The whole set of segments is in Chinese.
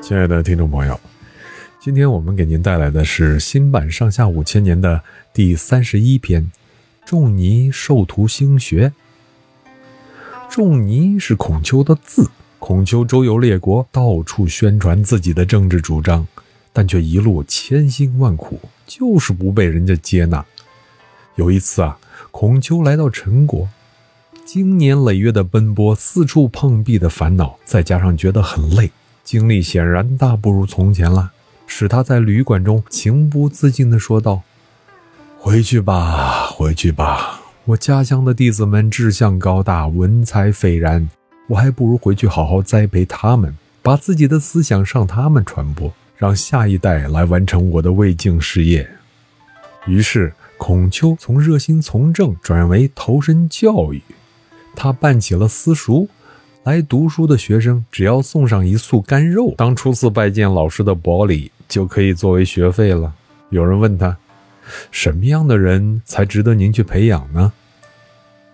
亲爱的听众朋友，今天我们给您带来的是新版《上下五千年》的第三十一篇《仲尼授徒兴学》。仲尼是孔丘的字，孔丘周游列国，到处宣传自己的政治主张，但却一路千辛万苦，就是不被人家接纳。有一次啊，孔丘来到陈国，经年累月的奔波，四处碰壁的烦恼，再加上觉得很累。精力显然大不如从前了，使他在旅馆中情不自禁地说道：“回去吧，回去吧！我家乡的弟子们志向高大，文采斐然，我还不如回去好好栽培他们，把自己的思想向他们传播，让下一代来完成我的未竟事业。”于是，孔丘从热心从政转为投身教育，他办起了私塾。来读书的学生只要送上一束干肉，当初次拜见老师的薄礼，就可以作为学费了。有人问他，什么样的人才值得您去培养呢？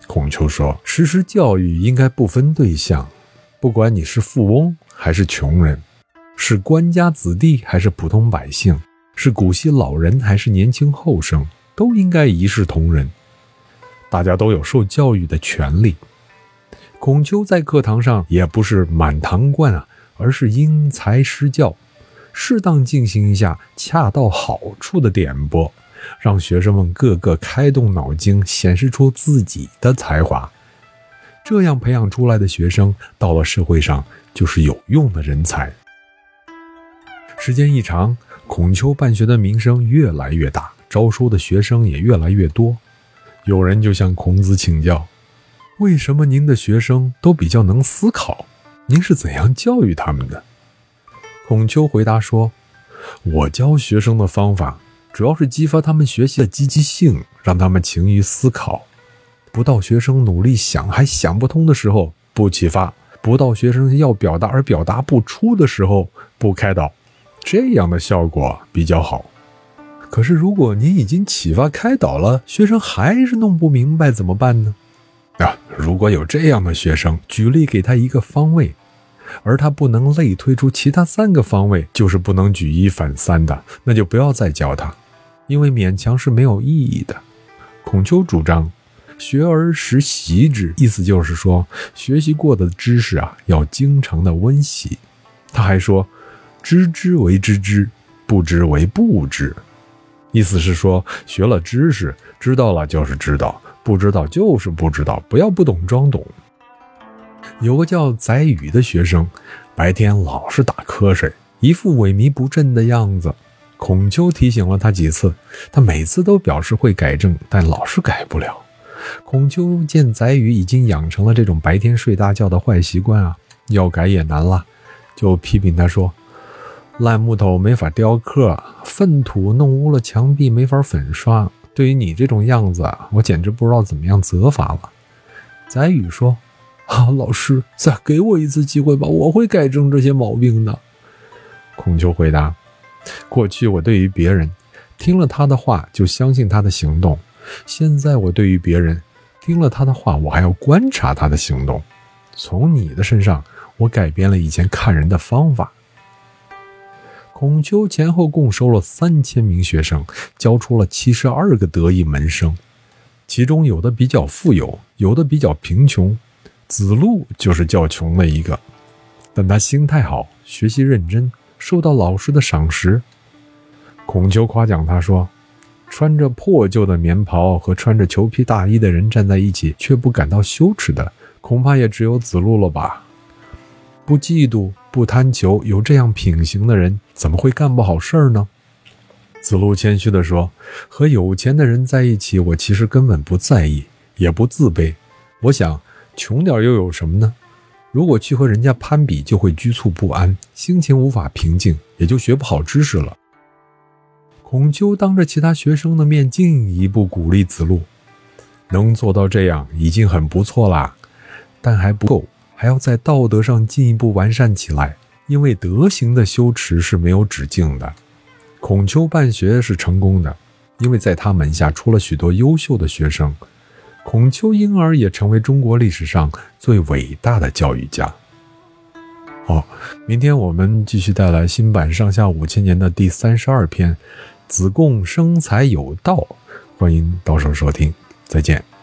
孔丘说：“实施教育应该不分对象，不管你是富翁还是穷人，是官家子弟还是普通百姓，是古稀老人还是年轻后生，都应该一视同仁，大家都有受教育的权利。”孔丘在课堂上也不是满堂灌啊，而是因材施教，适当进行一下恰到好处的点拨，让学生们个个开动脑筋，显示出自己的才华。这样培养出来的学生，到了社会上就是有用的人才。时间一长，孔丘办学的名声越来越大，招收的学生也越来越多。有人就向孔子请教。为什么您的学生都比较能思考？您是怎样教育他们的？孔丘回答说：“我教学生的方法，主要是激发他们学习的积极性，让他们勤于思考。不到学生努力想还想不通的时候，不启发；不到学生要表达而表达不出的时候，不开导。这样的效果比较好。可是，如果您已经启发开导了，学生还是弄不明白，怎么办呢？”如果有这样的学生，举例给他一个方位，而他不能类推出其他三个方位，就是不能举一反三的，那就不要再教他，因为勉强是没有意义的。孔丘主张学而时习之，意思就是说，学习过的知识啊，要经常的温习。他还说，知之为知之，不知为不知，意思是说，学了知识，知道了就是知道。不知道就是不知道，不要不懂装懂。有个叫宰予的学生，白天老是打瞌睡，一副萎靡不振的样子。孔丘提醒了他几次，他每次都表示会改正，但老是改不了。孔丘见宰予已经养成了这种白天睡大觉的坏习惯啊，要改也难了，就批评他说：“烂木头没法雕刻，粪土弄污了墙壁没法粉刷。”对于你这种样子，我简直不知道怎么样责罚了。宰宇说：“啊，老师，再给我一次机会吧，我会改正这些毛病的。”孔丘回答：“过去我对于别人听了他的话就相信他的行动，现在我对于别人听了他的话，我还要观察他的行动。从你的身上，我改变了以前看人的方法。”孔丘前后共收了三千名学生，教出了七十二个得意门生，其中有的比较富有，有的比较贫穷。子路就是较穷的一个，但他心态好，学习认真，受到老师的赏识。孔丘夸奖他说：“穿着破旧的棉袍和穿着裘皮大衣的人站在一起，却不感到羞耻的，恐怕也只有子路了吧？不嫉妒。”不贪求，有这样品行的人，怎么会干不好事儿呢？子路谦虚地说：“和有钱的人在一起，我其实根本不在意，也不自卑。我想，穷点又有什么呢？如果去和人家攀比，就会局促不安，心情无法平静，也就学不好知识了。”孔丘当着其他学生的面进一步鼓励子路：“能做到这样已经很不错啦，但还不够。”还要在道德上进一步完善起来，因为德行的修持是没有止境的。孔丘办学是成功的，因为在他门下出了许多优秀的学生。孔丘婴儿也成为中国历史上最伟大的教育家。哦，明天我们继续带来新版《上下五千年》的第三十二篇《子贡生财有道》，欢迎到时候收听，再见。